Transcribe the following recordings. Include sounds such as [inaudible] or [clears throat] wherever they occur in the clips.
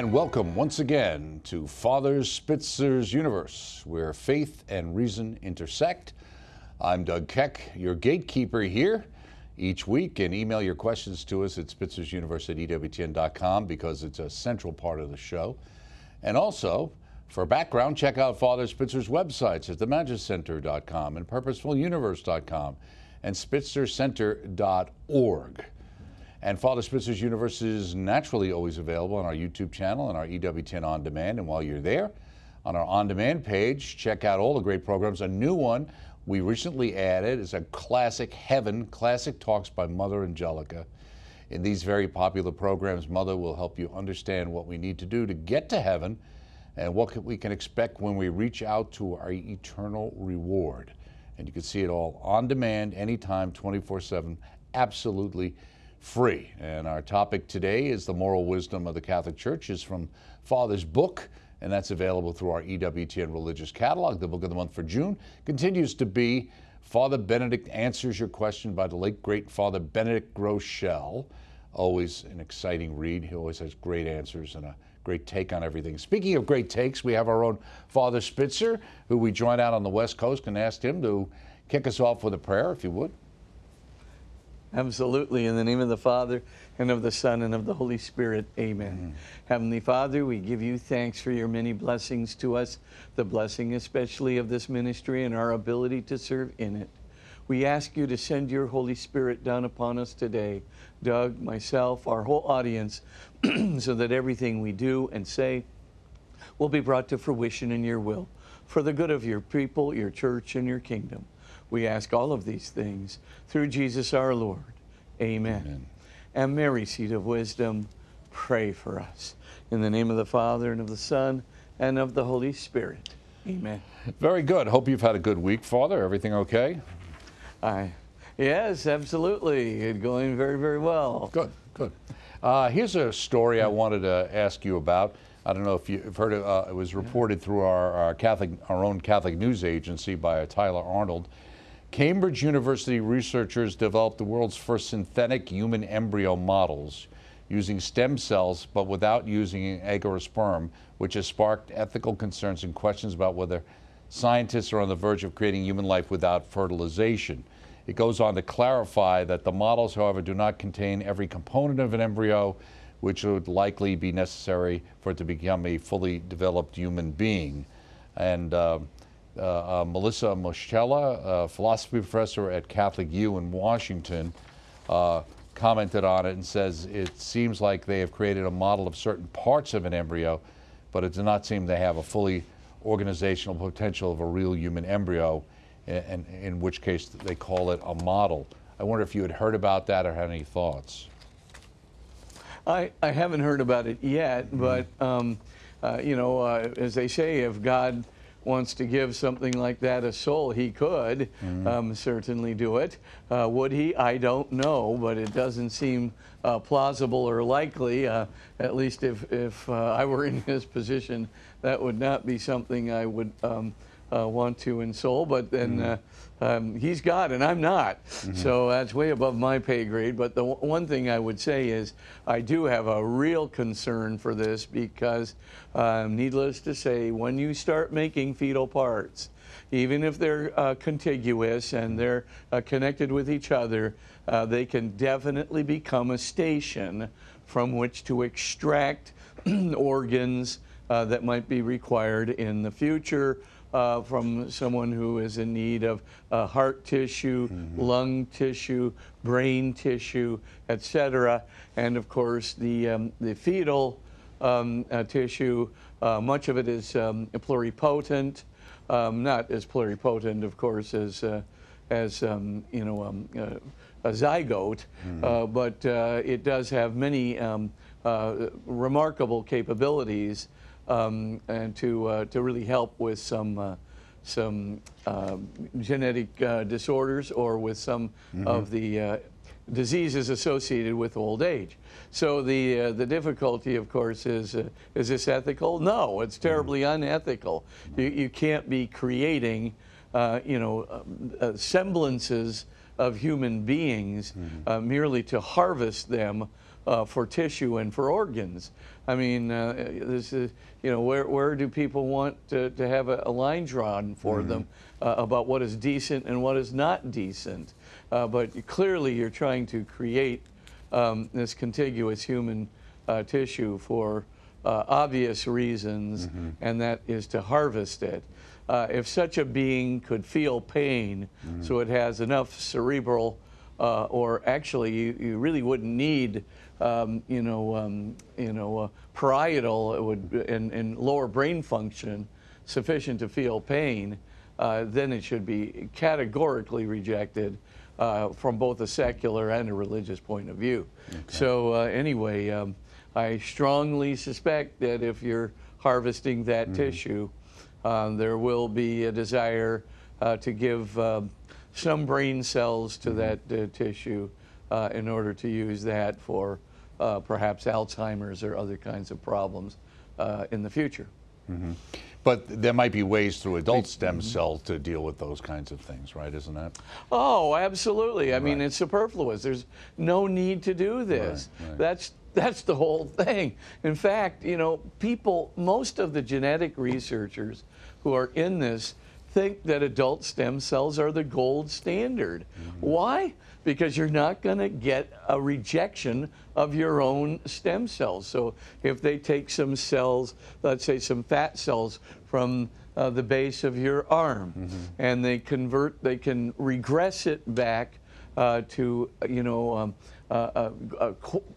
And welcome once again to Father Spitzer's Universe, where faith and reason intersect. I'm Doug Keck, your gatekeeper here each week, and email your questions to us at spitzer'suniverse at EWTN.com because it's a central part of the show. And also, for background, check out Father Spitzer's websites at themagiscenter.com and purposefuluniverse.com and spitzercenter.org. And Father Spitzer's Universe is naturally always available on our YouTube channel and our EWTN On Demand. And while you're there, on our On Demand page, check out all the great programs. A new one we recently added is a classic Heaven, Classic Talks by Mother Angelica. In these very popular programs, Mother will help you understand what we need to do to get to heaven and what we can expect when we reach out to our eternal reward. And you can see it all on demand, anytime, 24 7, absolutely free. And our topic today is the moral wisdom of the Catholic Church is from Father's book, and that's available through our EWTN religious catalog. The book of the month for June continues to be Father Benedict Answers Your Question by the late great Father Benedict Groeschel. Always an exciting read. He always has great answers and a great take on everything. Speaking of great takes, we have our own Father Spitzer, who we join out on the West Coast and asked him to kick us off with a prayer, if you would. Absolutely. In the name of the Father, and of the Son, and of the Holy Spirit. Amen. Heavenly Father, we give you thanks for your many blessings to us, the blessing especially of this ministry and our ability to serve in it. We ask you to send your Holy Spirit down upon us today, Doug, myself, our whole audience, [clears throat] so that everything we do and say will be brought to fruition in your will, for the good of your people, your church, and your kingdom. We ask all of these things through Jesus our Lord. Amen. Amen. And Mary, seat of wisdom, pray for us. In the name of the Father, and of the Son, and of the Holy Spirit. Amen. Very good. Hope you've had a good week, Father. Everything okay? I, yes, absolutely. It's going very, very well. Good, good. Uh, here's a story I wanted to ask you about. I don't know if you've heard it. Uh, it was reported through our, our, Catholic, our own Catholic news agency by Tyler Arnold. Cambridge University researchers developed the world's first synthetic human embryo models using stem cells but without using an egg or a sperm, which has sparked ethical concerns and questions about whether scientists are on the verge of creating human life without fertilization. It goes on to clarify that the models, however, do not contain every component of an embryo, which would likely be necessary for it to become a fully developed human being. And uh, uh, uh, Melissa Moschella, a philosophy professor at Catholic U in Washington, uh, commented on it and says it seems like they have created a model of certain parts of an embryo, but it does not seem they have a fully organizational potential of a real human embryo, and in which case they call it a model. I wonder if you had heard about that or had any thoughts. I, I haven't heard about it yet, mm-hmm. but um, uh, you know, uh, as they say, if God wants to give something like that a soul, he could mm-hmm. um, certainly do it. Uh, would he? I don't know, but it doesn't seem uh, plausible or likely. Uh, at least if, if uh, I were in his position, that would not be something I would um, uh, want to ensoul. But then mm-hmm. Uh, um, he's God and I'm not. Mm-hmm. So that's way above my pay grade. But the w- one thing I would say is I do have a real concern for this because, um, needless to say, when you start making fetal parts, even if they're uh, contiguous and they're uh, connected with each other, uh, they can definitely become a station from which to extract [clears throat] organs uh, that might be required in the future uh, from someone who is in need of uh, heart tissue, mm-hmm. lung tissue, brain tissue, etc. And of course, the, um, the fetal um, uh, tissue, uh, much of it is um, pluripotent, um, not as pluripotent, of course, as, uh, as um, you know, um, uh, a zygote, mm-hmm. but it does have many remarkable capabilities um, and to, uh, to really help with some, uh, some uh, genetic uh, disorders or with some mm-hmm. of the uh, diseases associated with old age. So the, uh, the difficulty, of course, is is this ethical? No, it's mm-hmm. terribly unethical. You, you can't be creating, you know, semblances of human beings mm-hmm. merely to harvest them uh, for tissue and for organs. I mean, uh, this is, you know, where, where do people want to, to have a, a line drawn for them uh, about what is decent and what is not decent? Uh, but clearly, you're trying to create um, this contiguous human uh, tissue for uh, obvious reasons, and that is to harvest it. Uh, if such a being could feel pain, so it has enough cerebral, uh, or actually, you, you really wouldn't need, um, you know, um, you know, uh, parietal it would and, and lower brain function sufficient to feel pain, uh, then it should be categorically rejected uh, from both a secular and a religious point of view. So uh, anyway, um, I strongly suspect that if you're harvesting that tissue, um, there will be a desire uh, to give um, some brain cells to that uh, tissue uh, in order to use that for uh, perhaps Alzheimer's or other kinds of problems uh, in the future. But there might be ways through adult stem Mm-hmm. cell to deal with those kinds of things, right? Isn't that? Oh, absolutely. I mean, it's superfluous. There's no need to do this. Right, right. That's that's the whole thing. In fact, you know, people, most of the genetic researchers who are in this think that adult stem cells are the gold standard. Mm-hmm. Why? Because you're not going to get a rejection of your own stem cells. So if they take some cells, let's say some fat cells from uh, the base of your arm, and they convert, they can regress it back uh, to you know um, uh, a, a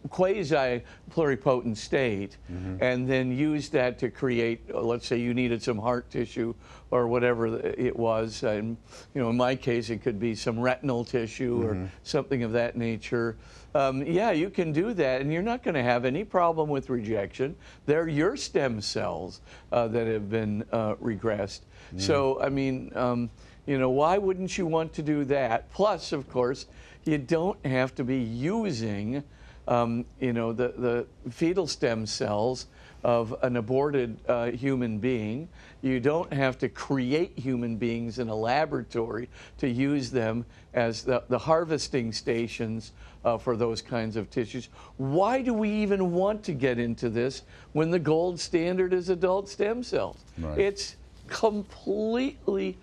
quasi pluripotent state, and then use that to create. Let's say you needed some heart tissue or whatever it was, and you know in my case it could be some retinal tissue or something of that nature. Um, yeah, you can do that, and you're not going to have any problem with rejection. They're your stem cells uh, that have been uh, regressed. So, I mean, um, you know, why wouldn't you want to do that? Plus, of course, you don't have to be using, um, you know, the, the fetal stem cells of an aborted uh, human being. You don't have to create human beings in a laboratory to use them as the, the harvesting stations uh, for those kinds of tissues. Why do we even want to get into this when the gold standard is adult stem cells? Right. It's completely,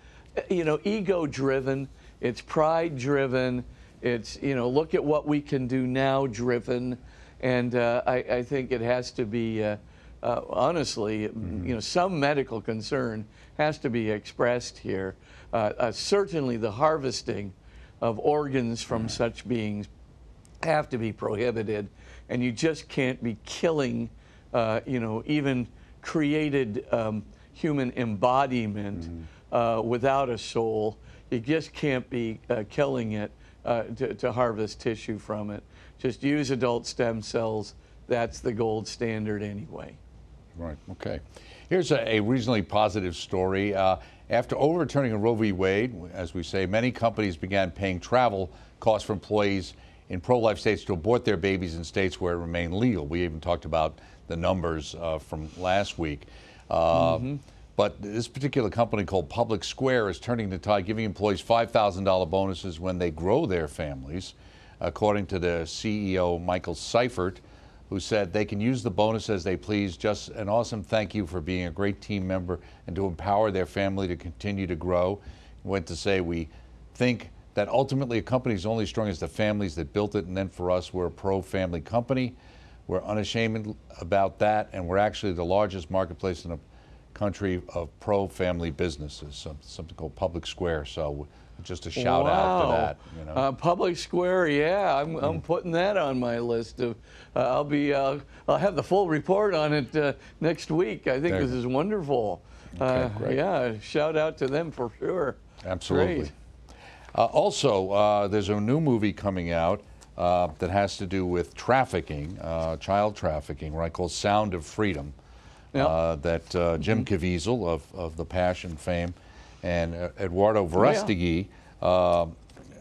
you know, ego driven. It's pride driven. It's, you know, look at what we can do now driven. And uh, I, I think it has to be, uh, honestly, you know, some medical concern has to be expressed here. Uh, uh, certainly, the harvesting of organs from such beings have to be prohibited, and you just can't be killing, uh, you know, even created um, human embodiment uh, without a soul. You just can't be uh, killing it uh, to, to harvest tissue from it. Just use adult stem cells. That's the gold standard anyway. Right. Okay. Here's a, a reasonably positive story. Uh, after overturning a Roe v. Wade, as we say, many companies began paying travel costs for employees in pro-life states to abort their babies in states where it remained legal. We even talked about the numbers uh, from last week. Uh, But this particular company called Public Square is turning the tide, giving employees $5,000 bonuses when they grow their families, according to the CEO, Michael Seifert who said they can use the bonus as they please. Just an awesome thank you for being a great team member and to empower their family to continue to grow. Went to say we think that ultimately a company is only strong as the families that built it, and then for us, we're a pro-family company. We're unashamed about that, and we're actually the largest marketplace in the country of pro-family businesses, something called Public Square. So just a shout out to that. You know. Uh, Public Square, yeah, I'm, I'm putting that on my list of. Uh, I'll be. Uh, I'll have the full report on it uh, next week. I think There this is wonderful. Okay, uh. Yeah, shout out to them for sure. Absolutely. Uh, also, uh, there's a new movie coming out uh, that has to do with trafficking, uh, child trafficking, right? Called Sound of Freedom. Yep. Uh, that uh, Jim Caviezel of, of the Passion fame and uh, Eduardo Verástegui uh,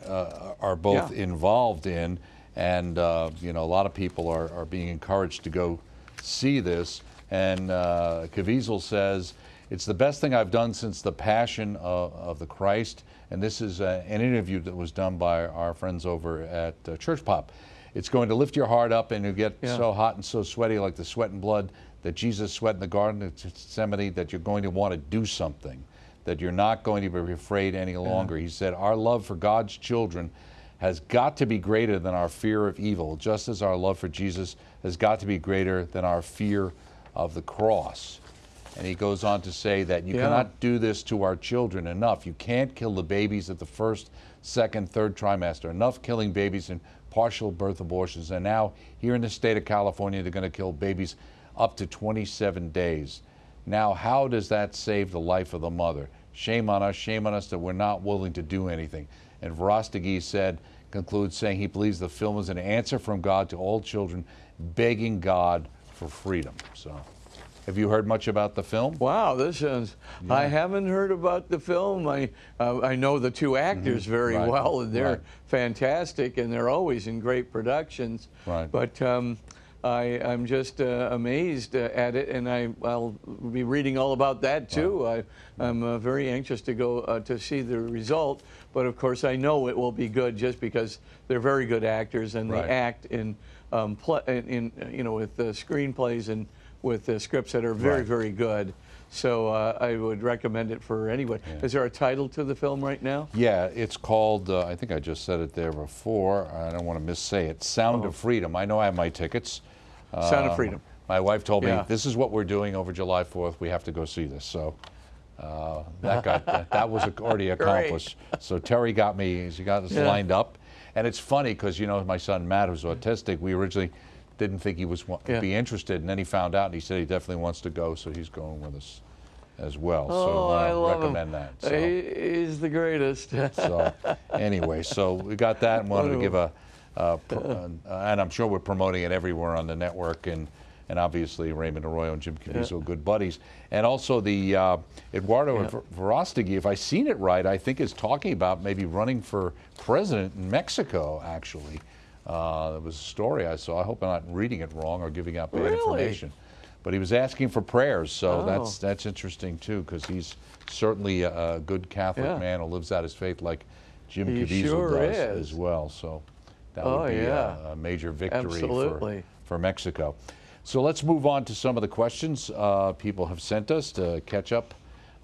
uh, are both Yeah. involved in, and uh, you know a lot of people are, are being encouraged to go see this. And uh, Caviezel says it's the best thing I've done since the Passion of, of the Christ. And this is uh, an interview that was done by our friends over at uh, Church Pop. it's going to lift your heart up and you get Yeah. so hot and so sweaty like the sweat and blood that Jesus sweat in the Garden of Gethsemane that you're going to want to do something, that you're not going to be afraid any longer. He said, Our love for God's children has got to be greater than our fear of evil, just as our love for Jesus has got to be greater than our fear of the cross. And he goes on to say that you Yeah. cannot do this to our children enough. You can't kill the babies at the first, second, third trimester. Enough killing babies in partial birth abortions. And now, here in the state of California, they're going to kill babies up to 27 days. Now, how does that save the life of the mother? Shame on us, shame on us that we're not willing to do anything. And Verástegui said, concludes saying he believes the film is an answer from God to all children begging God for freedom. So, have you heard much about the film? Wow, this sounds. I haven't heard about the film. I uh, I know the two actors very Mm-hmm. Right, well, and they're right. fantastic, and they're always in great productions. Right. But um, I I'm just uh, amazed uh, at it, and I I'll be reading all about that too. I I'm uh, very anxious to go uh, to see the result. But of course, I know it will be good just because they're very good actors and Right. they act in um, in, in you know with screenplays and with scripts that are very Right. very good. So uh, I would recommend it for anyone. Yeah. Is there a title to the film right now? Yeah, it's called, uh, I think I just said it there before. I don't want to missay it. Sound of Freedom. I know I have my tickets. Oh. Sound of Uh, Freedom. My wife told me Yeah. this is what we're doing over July 4th. We have to go see this. So uh, that got that, [laughs] that was already accomplished. So Terry got me. She got us Yeah. lined up, and it's funny because you know my son Matt, who's autistic, we originally didn't think he was wa- Yeah. be interested, and then he found out, and he said he definitely wants to go, so he's going with us as well. Oh, so uh, I love recommend him. that. So. He- He's the greatest. So anyway, so we got that and wanted to [laughs] give a, uh, pr- uh, and I'm sure we're promoting it everywhere on the network and. And obviously, Raymond Arroyo and Jim Caviezel are good buddies. And also, the uh, Eduardo Yeah. If I seen it right, I think is talking about maybe running for president in Mexico, actually. Uh, there was a story I saw. I hope I'm not reading it wrong or giving out bad Really? information. But he was asking for prayers, so Oh. that's that's interesting too, because he's certainly a, a good Catholic Yeah. man who lives out his faith like Jim He Caviezel sure does is. as well. So that Oh, would be yeah. a, a major victory for, for Mexico. So let's move on to some of the questions uh, people have sent us to catch up.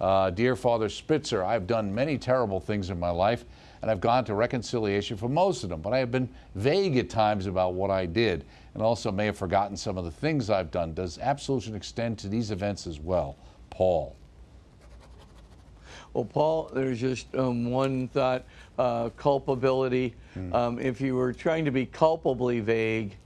Uh, Dear Father Spitzer, I've done many terrible things in my life, and I've gone to reconciliation for most of them, but I have been vague at times about what I did, and also may have forgotten some of the things I've done. Does absolution extend to these events as well? Paul. Well, Paul, there's just um, one thought uh, culpability. Um, if you were trying to be culpably vague,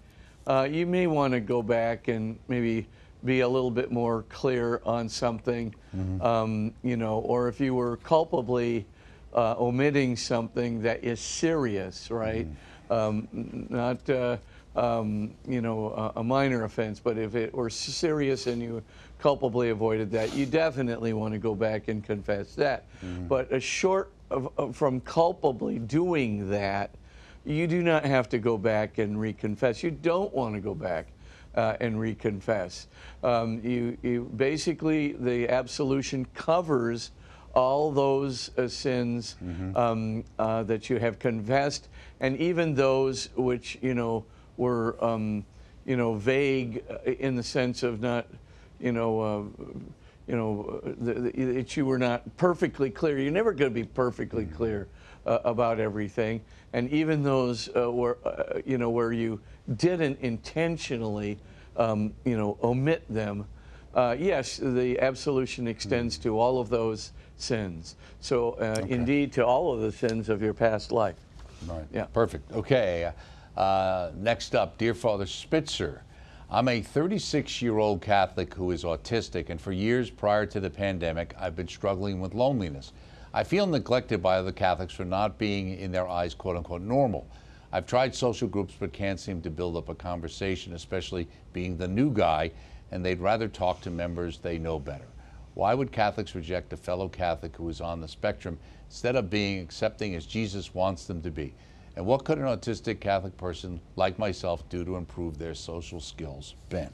uh, you may want to go back and maybe be a little bit more clear on something, um, you know, or if you were culpably uh, omitting something that is serious, right? Um, not, uh, um, you know, a, a minor offense, but if it were serious and you culpably avoided that, you definitely want to go back and confess that. But a short of, of- from culpably doing that, you do not have to go back and reconfess. You don't want to go back uh, and reconfess. Um, you, you basically the absolution covers all those uh, sins um, uh, that you have confessed, and even those which you know were um, you know vague uh, in the sense of not you know. Uh, you know, the, the, that you were not perfectly clear. You're never going to be perfectly clear uh, about everything. And even those uh, where, uh, you know, where you didn't intentionally, um, you know, omit them, uh, yes, the absolution extends to all of those sins. So, uh, indeed, to all of the sins of your past life. Right. Yeah. Perfect. Okay. Uh, next up, dear Father Spitzer. I'm a 36 year old Catholic who is autistic, and for years prior to the pandemic, I've been struggling with loneliness. I feel neglected by other Catholics for not being, in their eyes, quote unquote, normal. I've tried social groups but can't seem to build up a conversation, especially being the new guy, and they'd rather talk to members they know better. Why would Catholics reject a fellow Catholic who is on the spectrum instead of being accepting as Jesus wants them to be? And what could an autistic Catholic person like myself do to improve their social skills? Ben.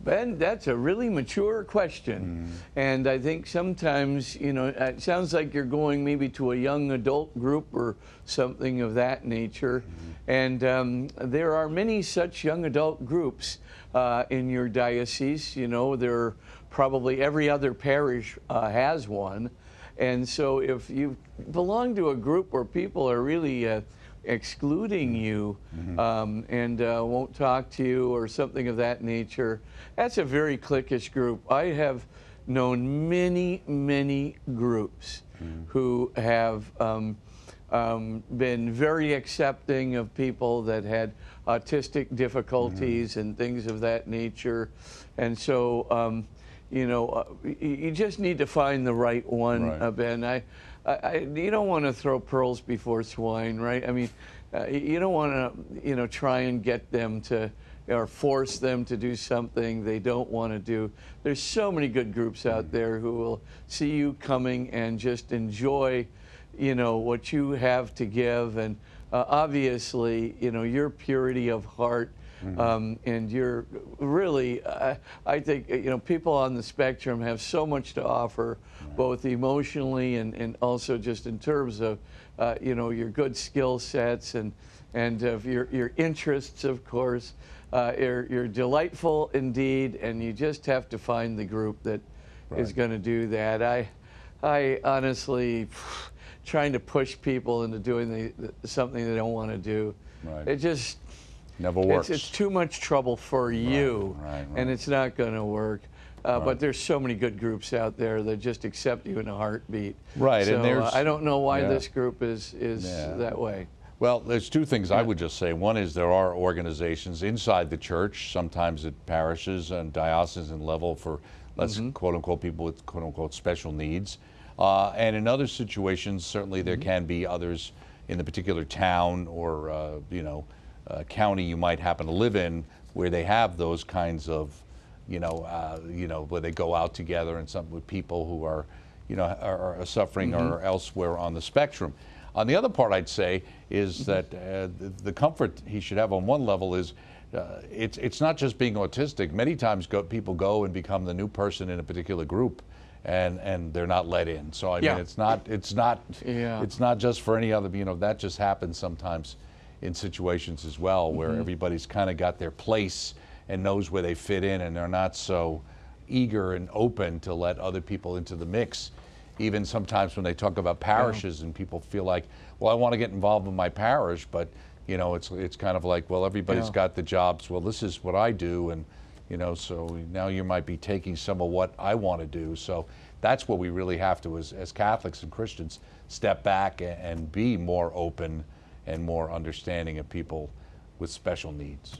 Ben, that's a really mature question. And I think sometimes, you know, it sounds like you're going maybe to a young adult group or something of that nature. And um, there are many such young adult groups uh, in your diocese. You know, there are probably every other parish uh, has one. And so if you belong to a group where people are really uh, excluding you um, and uh, won't talk to you or something of that nature, that's a very cliquish group. I have known many, many groups who have um, um, been very accepting of people that had autistic difficulties and things of that nature. And so, um, you know, uh, you just need to find the right one, Right. uh, Ben. I, I, I, you don't want to throw pearls before swine, right? I mean, uh, you don't want to, you know, try and get them to or force them to do something they don't want to do. There's so many good groups out there who will see you coming and just enjoy, you know, what you have to give, and uh, obviously, you know, your purity of heart. Um, and you're really, I I think, you know, people on the spectrum have so much to offer, both emotionally and, and also just in terms of, uh, you know, your good skill sets and, and of your, your interests, of course. Uh, you're, you're delightful indeed, and you just have to find the group that is Right. going to do that. I, I honestly, trying to push people into doing the, the, something they don't want to do, Right. it just Never it's, works. it's too much trouble for you, right, right. and it's not going to work. Uh, Right. But there's so many good groups out there that just accept you in a heartbeat. Right, So and there's- uh, I don't know why yeah. this group is is Yeah. that way. Well, there's two things I would just say. One is there are organizations inside the church, sometimes at parishes and diocesan level for let's Mm-hmm. quote unquote people with quote unquote special needs. Uh, and in other situations, certainly there Mm-hmm. can be others in the particular town or uh, you know uh, county you might happen to live in where they have those kinds of you know uh, you know where they go out together and some with people who are you know are, are suffering or elsewhere on the spectrum. On the other part, I'd say is that uh, the, the comfort he should have on one level is uh, it's it's not just being autistic. Many times, go, people go and become the new person in a particular group, and and they're not let in. So I Yeah. mean, it's not it's not Yeah. it's not just for any other. You know, that just happens sometimes in situations as well where mm-hmm. everybody's kind of got their place and knows where they fit in, and they're not so eager and open to let other people into the mix. Even sometimes when they talk about parishes and people feel like, well, I want to get involved in my parish, but you know, it's it's kind of like, well, everybody's Yeah. got the jobs. Well, this is what I do, and you know, so now you might be taking some of what I want to do. So that's what we really have to, as, as Catholics and Christians, step back and, and be more open and more understanding of people with special needs.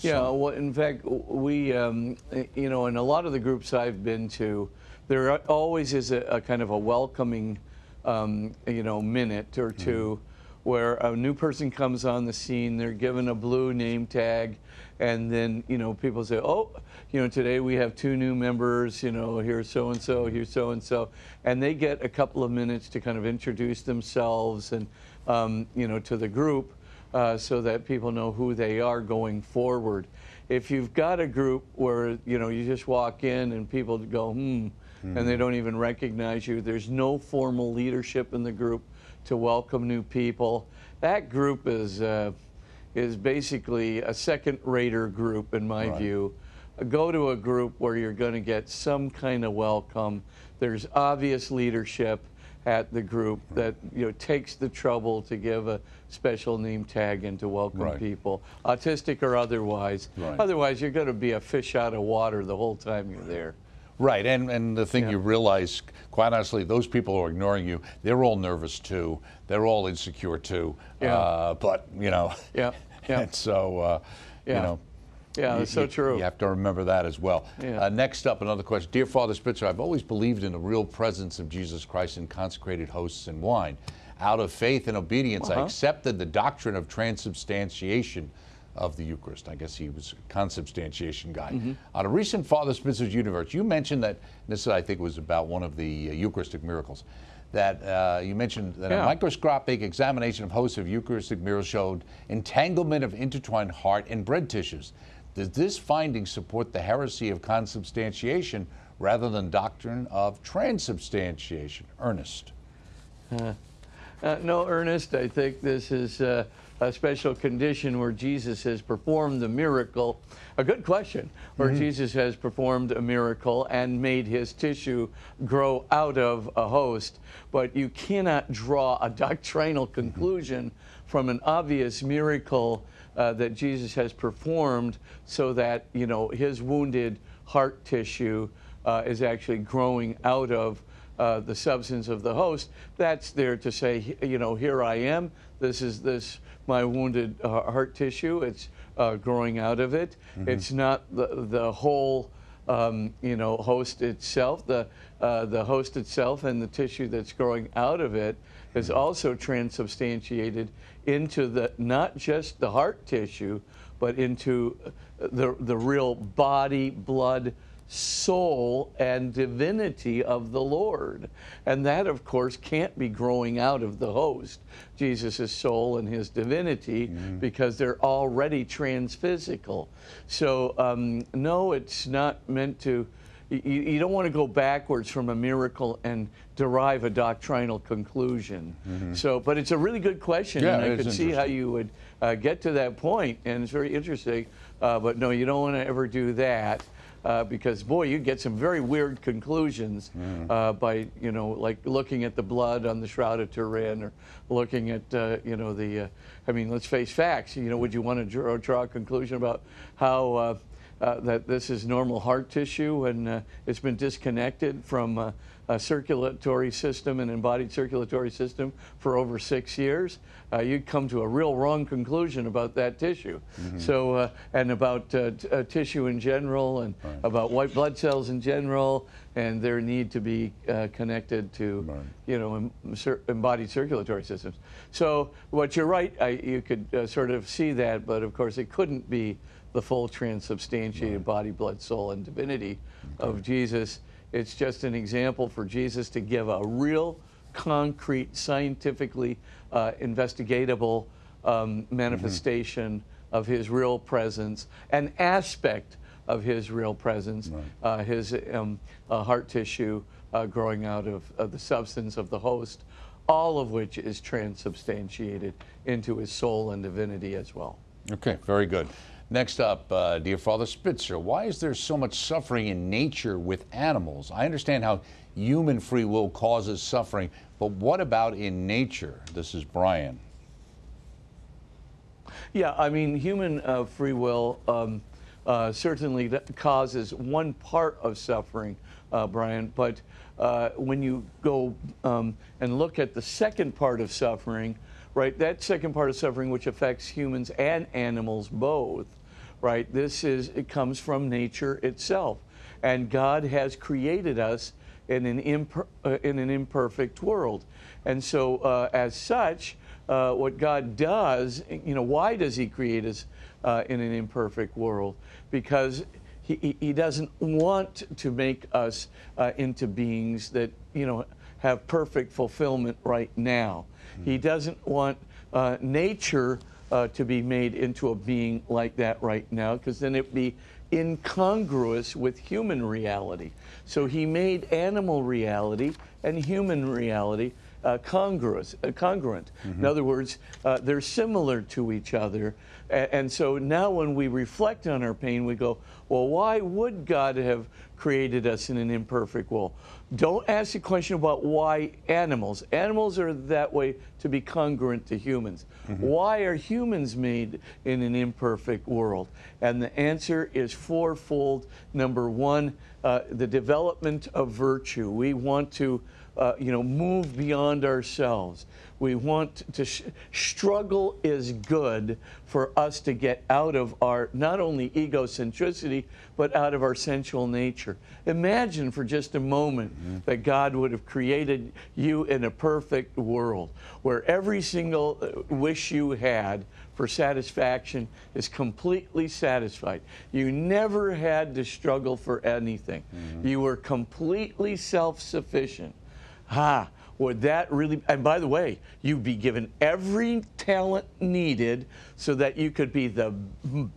Yeah, well, in fact, we, um, you know, in a lot of the groups I've been to, there always is a, a kind of a welcoming, um, you know, minute or 2 where a new person comes on the scene, they're given a blue name tag, and then, you know, people say, oh, you know, today we have two new members, you know, here's so and so, here's so and so, and they get a couple of minutes to kind of introduce themselves and, um, you know, to the group uh, so that people know who they are going forward. If you've got a group where you know you just walk in and people go hmm, and they don't even recognize you, there's no formal leadership in the group to welcome new people. That group is uh, is basically a second-rater group in my Right. view. Go to a group where you're going to get some kind of welcome. There's obvious leadership at the group that you know takes the trouble to give a special name tag and to welcome Right. people, autistic or otherwise. Right. Otherwise, you're going to be a fish out of water the whole time you're there. Right, and, and the thing Yeah. you realize, quite honestly, those people who are ignoring you, they're all nervous too. They're all insecure too. Yeah. Uh, but, you know, Yeah, yeah. [laughs] and so, uh, you Yeah. know. Yeah, you- that's so true. You have to remember that as well. Yeah. Uh, next up, another question. Dear Father Spitzer, I've always believed in the real presence of Jesus Christ in consecrated hosts and wine. Out of faith and obedience, I Uh-huh. accepted the doctrine of transubstantiation of the Eucharist. I guess he was a consubstantiation guy. Mm-hmm. On a recent Father Spitzer's Universe, you mentioned that, this I think was about one of the uh, Eucharistic miracles, that uh, you mentioned that Yeah. a microscopic examination of hosts of Eucharistic miracles showed entanglement of intertwined heart and bread tissues. Does this finding support the heresy of consubstantiation rather than doctrine of transubstantiation? Ernest. Uh, no, Ernest, I think this is uh, a special condition where Jesus has performed the miracle. A good question, where mm-hmm. Jesus has performed a miracle and made his tissue grow out of a host. But you cannot draw a doctrinal mm-hmm. conclusion mm-hmm. from an obvious miracle uh, that Jesus has performed so that, you know, his wounded heart tissue uh, is actually growing out of uh, the substance of the host, that's there to say, you know, here I am. This is this my wounded uh, heart tissue. It's uh, growing out of it. Mm-hmm. It's not the the whole. Um, you know, host itself, the uh, the host itself, and the tissue that's growing out of it is also transubstantiated into the not just the heart tissue, but into the the real body, blood, soul and divinity of the Lord. And that, of course, can't be growing out of the host, Jesus' soul and his divinity, mm-hmm. because they're already transphysical. So, um, no, it's not meant to. You, you, don't want to go backwards from a miracle and derive a doctrinal conclusion. Mm-hmm. So, but it's a really good question, yeah, and I could see how you would uh, get to that point, and it's very interesting. Uh, but no, you don't want to ever do that uh, because boy, you get some very weird conclusions mm. uh, by you know like looking at the blood on the shroud of Turin or looking at uh, you know the. Uh, I mean, let's face facts. You know, would you want to draw, draw a conclusion about how? Uh, uh, that this is normal heart tissue and it's been disconnected from a circulatory system, an embodied circulatory system, for over six years, uh, you'd come to a real wrong conclusion about that tissue. Mm-hmm. So, uh, and about uh, t- uh, tissue in general, and right. about white blood cells in general, and their need to be uh, connected to, right. you know, em- embodied circulatory systems. So, what you're right, I, you could uh, sort of see that, but of course, it couldn't be the full transubstantiated body, blood, soul, and divinity okay. of Jesus. It's just an example for Jesus to give a real, concrete, scientifically uh, investigatable um, manifestation mm-hmm. of his real presence, an aspect of his real presence, right. uh, his um, uh, heart tissue uh, growing out of, of the substance of the host, all of which is transubstantiated into his soul and divinity as well. Okay, very good. Next up, uh, dear Father Spitzer, why is there so much suffering in nature with animals? I understand how human free will causes suffering, but what about in nature? This is Brian. Yeah, I mean, human uh, free will um, uh, certainly causes one part of suffering, uh, Brian, but uh, when you go um, and look at the second part of suffering, right, that second part of suffering, which affects humans and animals both, right? This is it comes from nature itself, and God has created us in an imper, uh, in an imperfect world, and so uh, as such, uh, what God does, you know, why does He create us uh, in an imperfect world? Because he, he doesn't want to make us uh, into beings that you know have perfect fulfillment right now. He doesn't want uh, nature uh, to be made into a being like that right now, because then it'd be incongruous with human reality. So he made animal reality and human reality uh, congruous, uh, congruent. Mm-hmm. In other words, uh, they're similar to each other. A- and so now when we reflect on our pain, we go, well, why would God have created us in an imperfect world? Don't ask the question about why animals. Animals are that way to be congruent to humans. Mm-hmm. Why are humans made in an imperfect world? And the answer is fourfold. Number one, uh, the development of virtue. We want to uh, you know, move beyond ourselves. We want to sh- struggle is good for us to get out of our not only egocentricity, but out of our sensual nature. Imagine for just a moment mm-hmm. that God would have created you in a perfect world where every single uh, wish you had for satisfaction is completely satisfied. You never had to struggle for anything. Mm-hmm. You were completely self Ha! would that really? And by the way, you'd be given every talent needed so that you could be the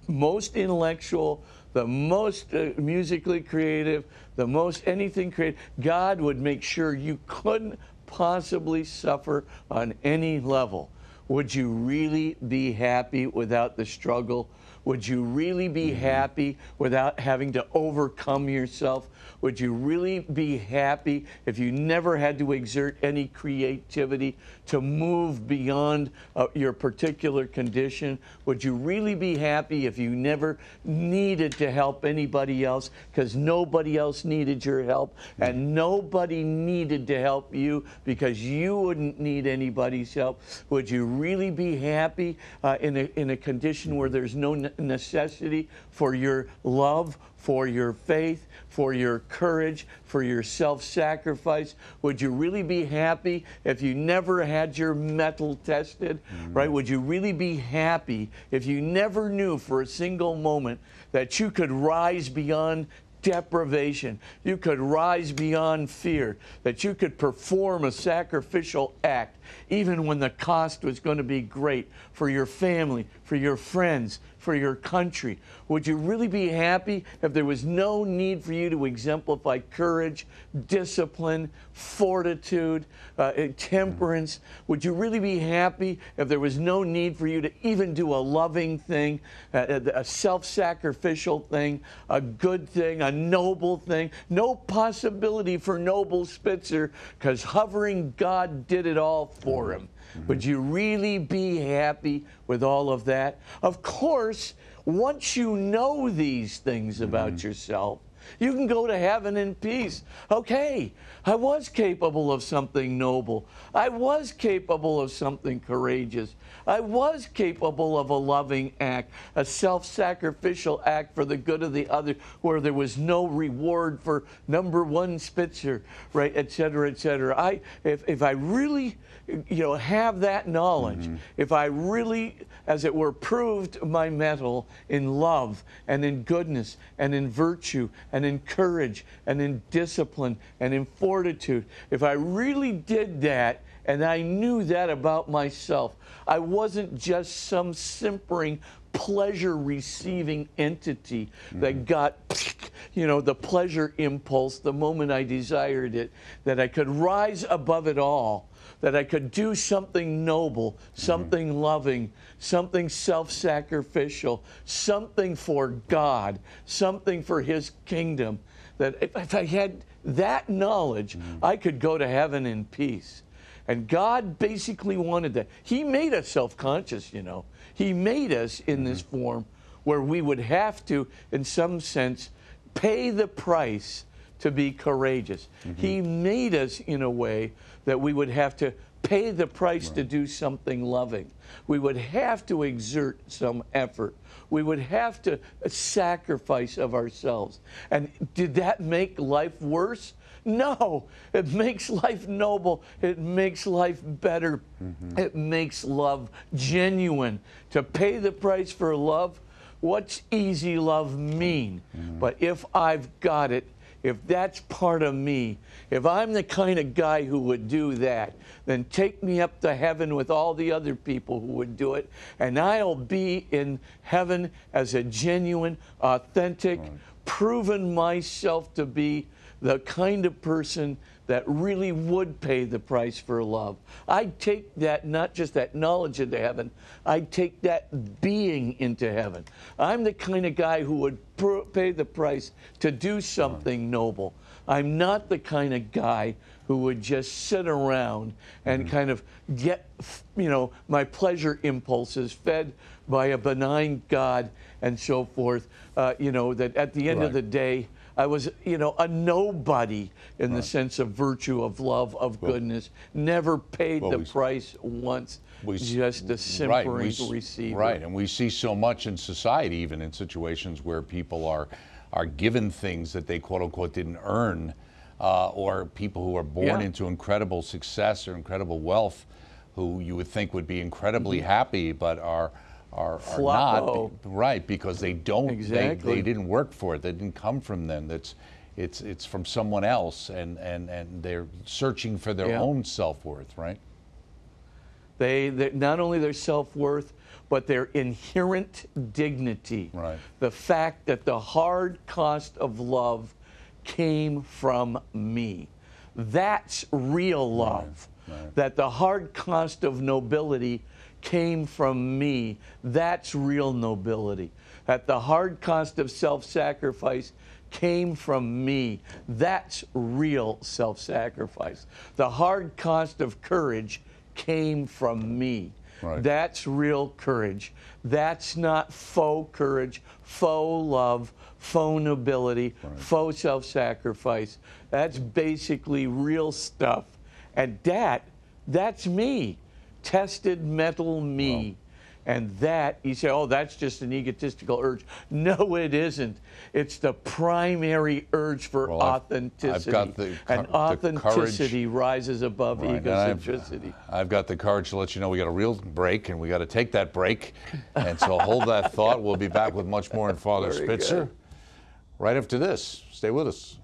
most intellectual, the most uh, musically creative, the most anything creative. God would make sure you couldn't possibly suffer on any level. Would you really be happy without the struggle? Would you really be happy without having to overcome yourself? Would you really be happy if you never had to exert any creativity to move beyond uh, your particular condition? Would you really be happy if you never needed to help anybody else because nobody else needed your help and nobody needed to help you because you wouldn't need anybody's help? Would you really be happy uh, in, a, in a condition where there's no necessity for your love, for your faith, for your courage, for your self sacrifice? Would you really be happy if you never had your mettle tested? Mm. Right? Would you really be happy if you never knew for a single moment that you could rise beyond deprivation, you could rise beyond fear, that you could perform a sacrificial act, even when the cost was going to be great for your family, for your friends, for your country? Would you really be happy if there was no need for you to exemplify courage, discipline, fortitude, uh, temperance? Would you really be happy if there was no need for you to even do a loving thing, a, a self sacrificial thing, a good thing, a noble thing? No possibility for noble Spitzer because hovering God did it all for him. Mm-hmm. Would you really be happy with all of that? Of course, once you know these things mm-hmm. about yourself, you can go to heaven in peace. Okay, I was capable of something noble. I was capable of something courageous. I was capable of a loving act, a self sacrificial act for the good of the other, where there was no reward for number one Spitzer, right, et cetera, et cetera. I, if, if I really you know, have that knowledge, mm-hmm. if I really, as it were, proved my mettle in love and in goodness and in virtue and in courage and in discipline and in fortitude, if I really did that and I knew that about myself, I wasn't just some simpering pleasure receiving entity that mm-hmm. got you know the pleasure impulse the moment i desired it that i could rise above it all that I could do something noble, mm-hmm. something loving, something self sacrificial, something for God, something for His kingdom. That if, if I had that knowledge, mm-hmm. I could go to heaven in peace. And God basically wanted that. He made us self conscious, you know. He made us in this mm-hmm. form where we would have to, in some sense, pay the price to be courageous. He mm-hmm. made us in a way that we would have to pay the price to do something loving. We would have to exert some effort. We would have to uh, sacrifice of ourselves. And did that make life worse? [laughs] No, it makes life noble. It makes life better. Mm-hmm. It makes love genuine. To pay the price for love, what's easy love mean? Mm-hmm. But if I've got it, if that's part of me, if I'm the kind of guy who would do that, then take me up to heaven with all the other people who would do it, and I'll be in heaven as a genuine, authentic, proven myself to be the kind of person that really would pay the price for love. I'd take that, not just that knowledge into heaven, I'd take that being into heaven. I'm the kind of guy who would pr- pay the price to do something noble. I'm not the kind of guy who would just sit around and kind of get, you know, my pleasure impulses fed by a benign God and so forth. Uh, you know, that at the end of the day, I was, you know, a nobody in the sense of virtue, of love, of goodness. Never paid well, the we- price once, We just a right, we receiver. Right, and we see so much in society, even in situations where people are are given things that they quote unquote didn't earn, uh, or people who are born Yeah. into incredible success or incredible wealth, who you would think would be incredibly Mm-hmm. happy, but are. Are, are not right because they don't they, Exactly. they didn't work for it they didn't come from them that's it's it's from someone else, and and and they're searching for their Yeah. own self worth, right? They, they not only their self worth, but their inherent dignity. Right. The fact that the hard cost of love came from me. That's real love. right. That the hard cost of nobility came from me. That's real nobility. That the hard cost of self sacrifice came from me. That's real self sacrifice. The hard cost of courage came from me. Right. That's real courage. That's not faux courage, faux love, faux nobility, faux self sacrifice. That's basically real stuff. And that, that's me. Tested mettle me. And that, you say, oh, that's just an egotistical urge. No, it isn't. It's the primary urge for Well, I've- I've authenticity. got the and cou- the courage- authenticity rises above Right, and I've- egocentricity. I've got the courage to let you know we got a real break, and we got to take that break. And so hold that thought. We'll be back with much more in Father [laughs] Very Spitzer good. right after this. Stay with us.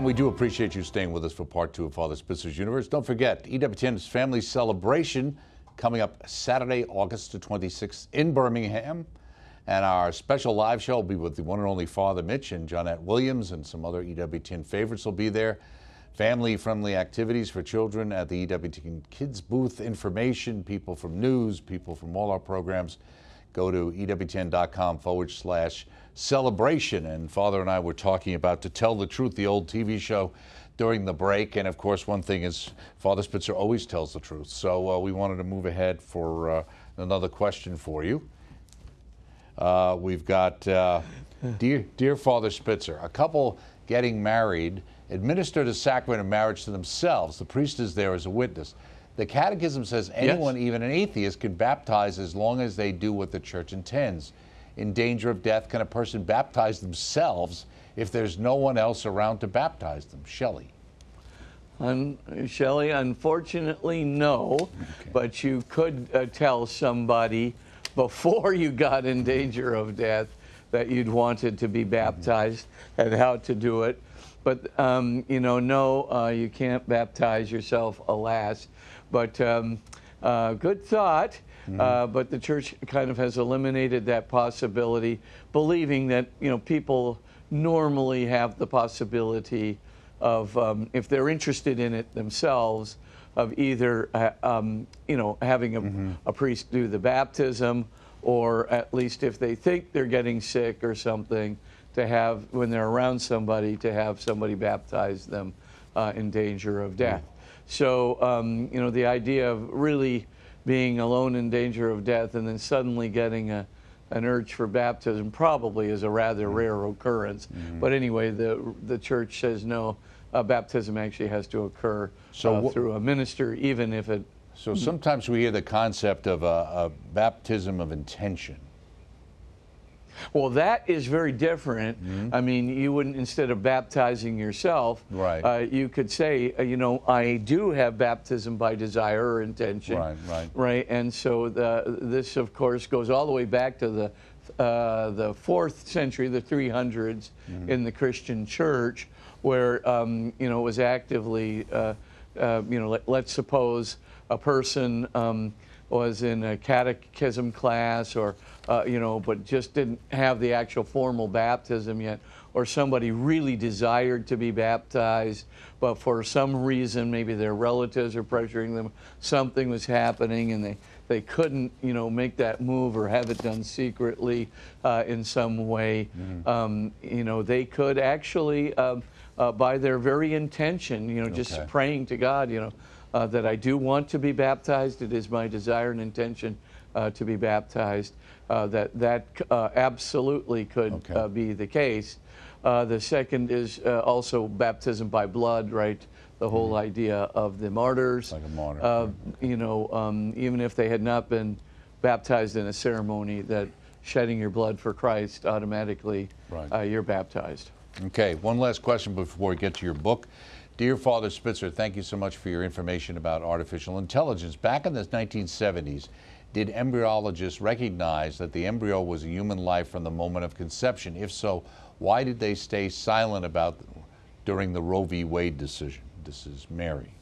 And we do appreciate you staying with us for part two of Father Spitzer's Universe. Don't forget, EWTN's Family Celebration coming up Saturday, August the 26th in Birmingham. And our special live show will be with the one and only Father Mitch and Johnnette Williams, and some other EWTN favorites will be there. Family friendly activities for children at the EWTN Kids booth, information, people from news, people from all our programs go to EWTN.com forward slash celebration. And Father and I were talking about To Tell the Truth, the old TV show, during the break. And of course, one thing is Father Spitzer always tells the truth. So uh, we wanted to move ahead for uh, another question for you. Uh, we've got uh, dear, dear Father Spitzer, a couple getting married administer the sacrament of marriage to themselves. The priest is there as a witness. The Catechism says anyone, even an atheist, can baptize as long as they do what the church intends. In danger of death, can a person baptize themselves if there's no one else around to baptize them? Shelley. Un- Shelley, unfortunately, no. But you could uh, tell somebody before you got in danger of death that you'd wanted to be baptized and how to do it. But, um, you know, no, uh, you can't baptize yourself, alas. But um, uh, good thought. Uh, but the church kind of has eliminated that possibility, believing that, you know, people normally have the possibility of um, if they're interested in it themselves of either uh, um, you know having a, a priest do the baptism or at least if they think they're getting sick or something to have when they're around somebody to have somebody baptize them uh, in danger of death. So um, you know the idea of really being alone in danger of death and then suddenly getting a an urge for baptism probably is a rather Mm-hmm. rare occurrence. But anyway, the the church says no. Uh, baptism actually has to occur So uh, through a minister, even if it. So sometimes we hear the concept of a, a baptism of intention. Well, that is very different. I mean, you wouldn't instead of baptizing yourself, Right. Uh, you could say, uh, you know, I do have baptism by desire or intention. Right, right. Right, and so the, this, of course, goes all the way back to the uh, the fourth century, the 300s, in the Christian Church, where um, you know it was actively, uh, uh, you know, let, let's suppose a person um, was in a catechism class, or uh, you know, but just didn't have the actual formal baptism yet, or somebody really desired to be baptized, but for some reason, maybe their relatives are pressuring them, something was happening, and they, they couldn't, you know, make that move or have it done secretly uh, in some way. Um, you know, they could actually, um, uh, by their very intention, you know, just Okay. praying to God, you know, uh, that I do want to be baptized. It is my desire and intention uh, to be baptized. Uh, that that uh, absolutely could Okay. uh, be the case. Uh, the second is uh, also baptism by blood, right? The whole idea of the martyrs. Like a martyr, Uh, you know, um, even if they had not been baptized in a ceremony that shedding your blood for Christ automatically Right. uh, you're baptized. Okay, one last question before we get to your book. Dear Father Spitzer, thank you so much for your information about artificial intelligence. Back in the 1970s, did embryologists recognize that the embryo was a human life from the moment of conception? If so, why did they stay silent about during the Roe v. Wade decision? This is Mary.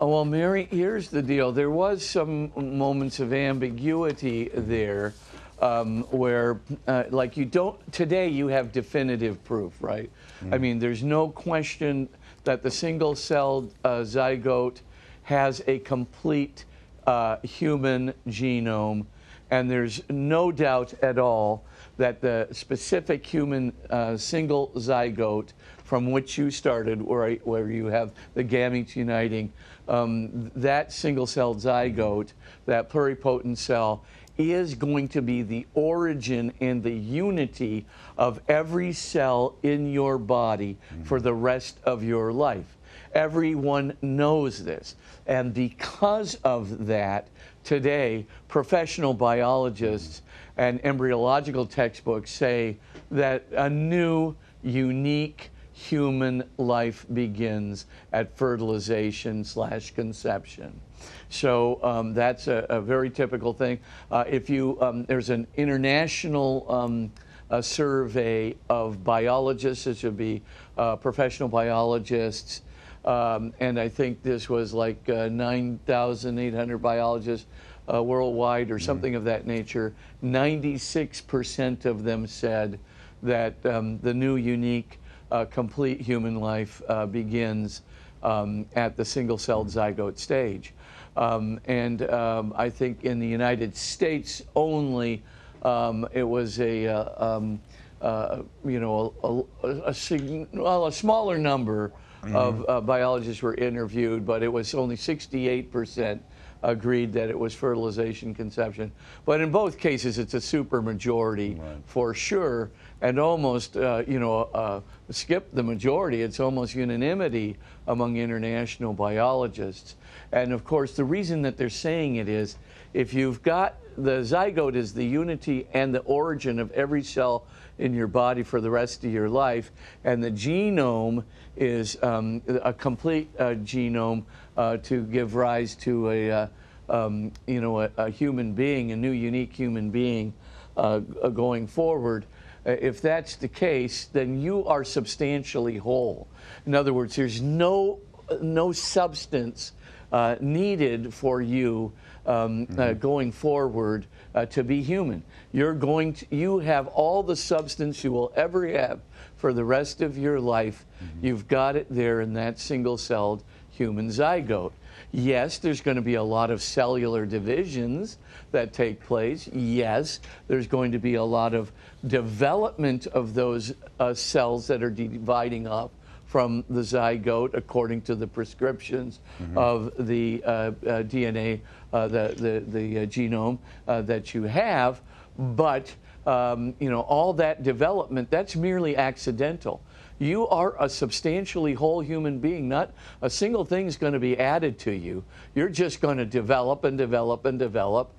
Oh, well, Mary, here's the deal. There was some moments of ambiguity there, um, where, uh, like, you don't. Today, you have definitive proof, right? I mean, there's no question that the single-celled uh, zygote has a complete uh, human genome, and there's no doubt at all that the specific human uh, single zygote from which you started, where, where you have the gametes uniting, um, that single celled zygote, that pluripotent cell, is going to be the origin and the unity of every cell in your body for the rest of your life. Everyone knows this. And because of that, today, professional biologists and embryological textbooks say that a new, unique human life begins at fertilization slash conception. So um, that's a, a very typical thing. Uh, if you, um, there's an international um, a survey of biologists, it should be uh, professional biologists, um, and I think this was like uh, 9,800 biologists uh, worldwide or something of that nature. 96% of them said that um, the new, unique, uh, complete human life uh, begins um, at the single celled zygote stage. Um, and um, I think in the United States only, um, it was a, uh, um, uh, you know, a, a, a, well, a smaller number of uh, biologists were interviewed, but it was only 68% agreed that it was fertilization conception. But in both cases, it's a super majority for sure, and almost, uh, you know, uh, skip the majority, it's almost unanimity among international biologists. And of course, the reason that they're saying it is if you've got the zygote is the unity and the origin of every cell in your body for the rest of your life, and the genome is um, a complete uh, genome uh, to give rise to a, uh, um, you know, a, a, human being, a new unique human being uh, going forward. Uh, if that's the case, then you are substantially whole. In other words, there's no no substance uh, needed for you um, uh, going forward uh, to be human. You're going to, you have all the substance you will ever have for the rest of your life. You've got it there in that single celled human zygote. Yes, there's going to be a lot of cellular divisions that take place. Yes, there's going to be a lot of development of those uh, cells that are dividing up from the zygote according to the prescriptions of the uh, uh, DNA, uh, the, the, the uh, genome uh, that you have. But, um, you know, all that development, that's merely accidental. You are a substantially whole human being. Not a single thing is going to be added to you. You're just going to develop and develop and develop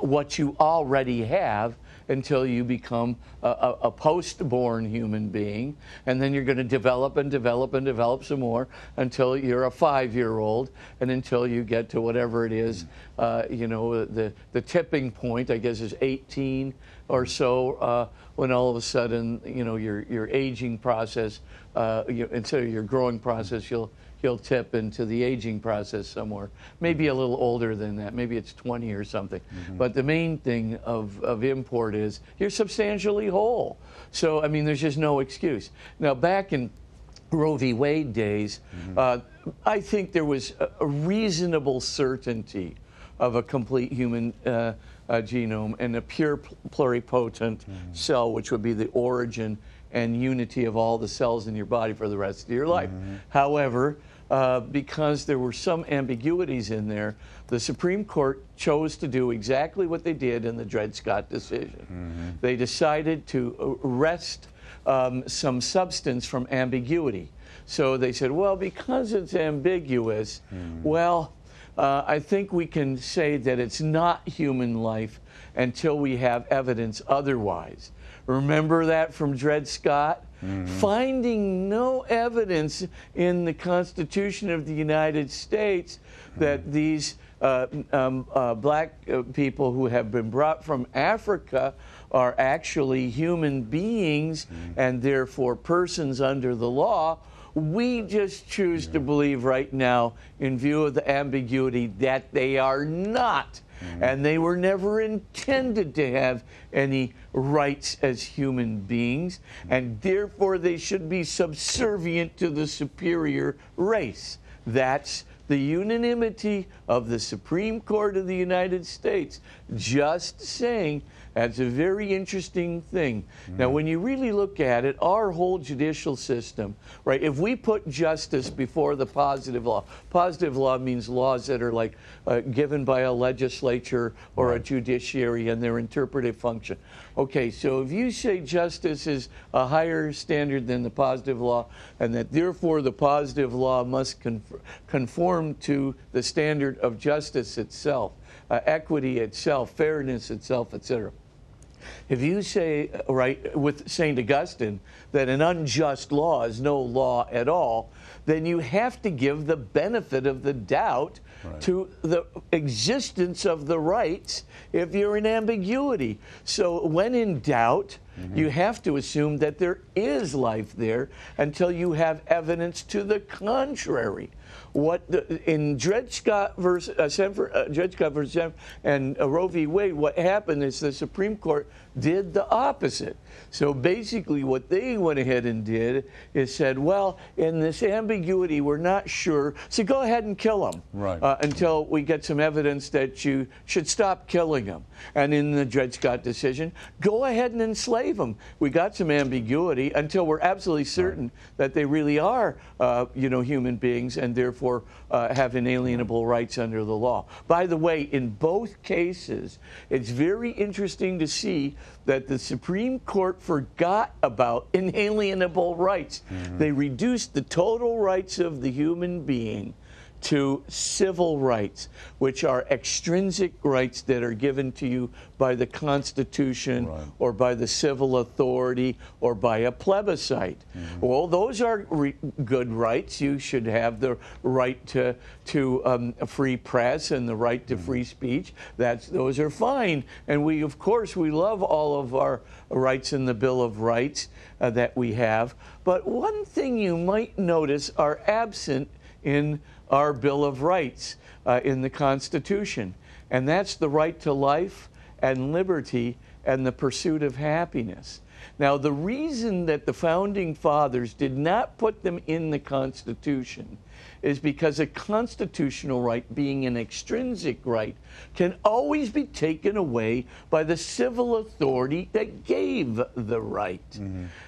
what you already have until you become a, a, a post-born human being, and then you're going to develop and develop and develop some more until you're a five-year-old, and until you get to whatever it is, uh, you know, the the tipping point, I guess, is 18 or so, uh, when all of a sudden, you know, your your aging process, uh, you, instead of your growing process, you'll you'll tip into the aging process somewhere. Maybe a little older than that. Maybe it's 20 or something. But the main thing of, of import is you're substantially whole. So, I mean, there's just no excuse. Now, back in Roe v. Wade days, uh, I think there was a, a reasonable certainty of a complete human uh, uh, genome and a pure pl- pluripotent cell, which would be the origin and unity of all the cells in your body for the rest of your life. However, uh, because there were some ambiguities in there, the Supreme Court chose to do exactly what they did in the Dred Scott decision. They decided to wrest um, some substance from ambiguity. So they said, well, because it's ambiguous, well, uh, I think we can say that it's not human life until we have evidence otherwise. Remember that from Dred Scott? Finding no evidence in the Constitution of the United States that these uh, um, uh, black uh, people who have been brought from Africa are actually human beings and therefore persons under the law. We just choose to believe right now, in view of the ambiguity, that they are not. Mm-hmm. And they were never intended to have any rights as human beings, and therefore they should be subservient to the superior race. That's the unanimity of the Supreme Court of the United States just saying that's a very interesting thing. Now, when you really look at it, our whole judicial system, right, if we put justice before the positive law, positive law means laws that are like uh, given by a legislature or a judiciary and their interpretive function. Okay, so if you say justice is a higher standard than the positive law, and that therefore the positive law must con- conform to the standard of justice itself, uh, equity itself, fairness itself, etc. If you say, right, with St. Augustine, that an unjust law is no law at all, then you have to give the benefit of the doubt Right. to the existence of the rights if you're in ambiguity. So, when in doubt, mm-hmm. you have to assume that there is life there until you have evidence to the contrary. What the, in Dred Scott versus uh, Sandford, uh, Dred Scott versus Sandford and uh, Roe v. Wade, what happened is the Supreme Court did the opposite. So basically, what they went ahead and did is said, well, in this ambiguity, we're not sure, so go ahead and kill them Right. uh, until we get some evidence that you should stop killing them. And in the Dred Scott decision, go ahead and enslave them. We got some ambiguity until we're absolutely certain that they really are, uh, you know, human beings and therefore uh, have inalienable rights under the law. By the way, in both cases, it's very interesting to see that the Supreme Court forgot about inalienable rights. Mm-hmm. They reduced the total rights of the human being to civil rights, which are extrinsic rights that are given to you by the Constitution Right. or by the civil authority or by a plebiscite. Well, those are re- good rights. You should have the right to, to um, a free press and the right to free speech. That's, those are fine. And we, of course, we love all of our rights in the Bill of Rights uh, that we have. But one thing you might notice are absent in our Bill of Rights uh, in the Constitution, and that's the right to life and liberty and the pursuit of happiness. Now, the reason that the founding fathers did not put them in the Constitution is because a constitutional right, being an extrinsic right, can always be taken away by the civil authority that gave the right.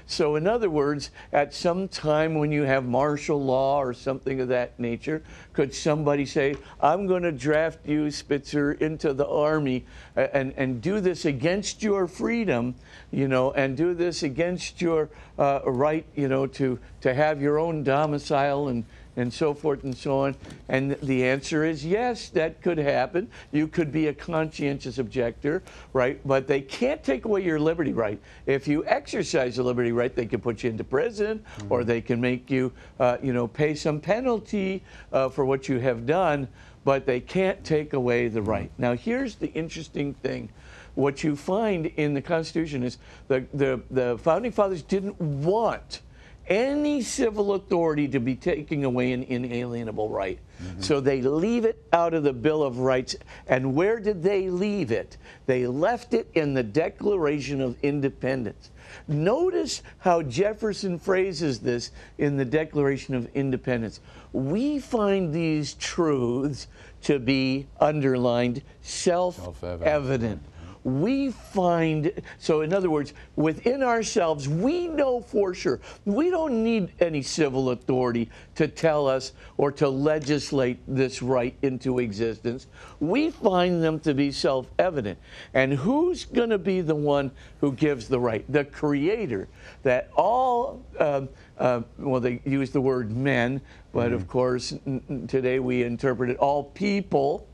So, in other words, at some time when you have martial law or something of that nature, could somebody say, I'm going to draft you, Spitzer, into the army and, and do this against your freedom, you know, and do this against your uh, right, you know, to, to have your own domicile and, and so forth and so on? And the answer is yes, that could happen. You could be a conscientious objector, right? But they can't take away your liberty right. If you exercise the liberty right, they can put you into prison or they can make you, uh, you know, pay some penalty uh, for what you have done, but they can't take away the right. Now, here's the interesting thing. What you find in the Constitution is the, the, the founding fathers didn't want any civil authority to be taking away an inalienable right. Mm-hmm. So they leave it out of the Bill of Rights. And where did they leave it? They left it in the Declaration of Independence. Notice how Jefferson phrases this in the Declaration of Independence. We find these truths to be underlined self Self-evident. evident we find so in other words within ourselves we know for sure. We don't need any civil authority to tell us or to legislate this right into existence. We find them to be self-evident. And who's going to be the one who gives the right? The creator that all um, uh, well, they use the word men, but of course, n- today we interpret it all people,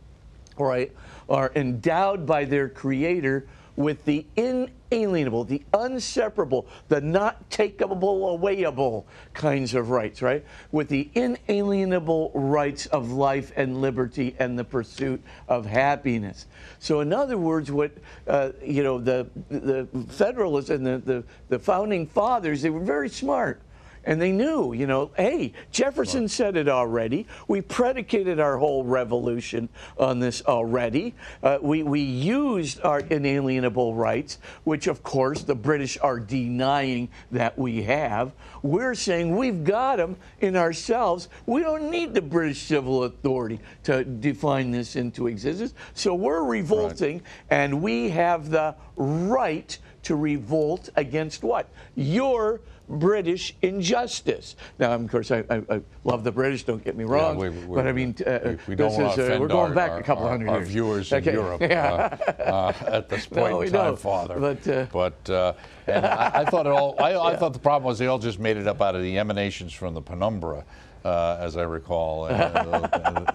right, are endowed by their Creator with the inalienable, the unseparable, the not takeable, awayable kinds of rights, right? With the inalienable rights of life and liberty and the pursuit of happiness. So, in other words, what uh, you know, the the Federalists and the, the the founding fathers, they were very smart. And they knew, you know, hey, Jefferson said it already. We predicated our whole revolution on this already. Uh, we, we used our inalienable rights, which of course the British are denying that we have. We're saying we've got them in ourselves. We don't need the British civil authority to define this into existence. So we're revolting, and we have the right to revolt against what? Your British injustice. Now, of course, I, I, I love the British. Don't get me wrong, we- we- but I mean, uh, we, we this is, uh, we're going our, back our- a couple our- hundred our years. viewers Okay. in Europe [laughs] Yeah. uh, uh, at this [laughs] point No, in time, don't. Father. But, uh, But, uh, and I, I thought it all. I, I [laughs] thought the problem was they all just made it up out of the emanations from the penumbra. Uh, as I recall, uh,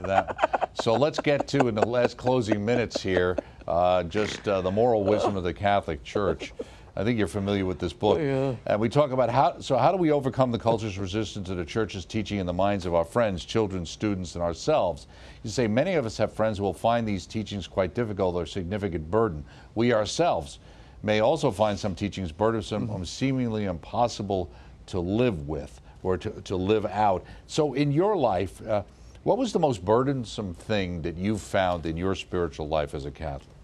that. So let's get to in the last closing minutes here, uh, just uh, the moral wisdom of the Catholic Church. I think you're familiar with this book. Yeah. And we talk about how, so how do we overcome the culture's resistance to the church's teaching in the minds of our friends, children, students, and ourselves? You say many of us have friends who will find these teachings quite difficult or significant burden. We ourselves may also find some teachings burdensome or seemingly impossible to live with or to, to live out. So in your life, uh, what was the most burdensome thing that you found in your spiritual life as a Catholic?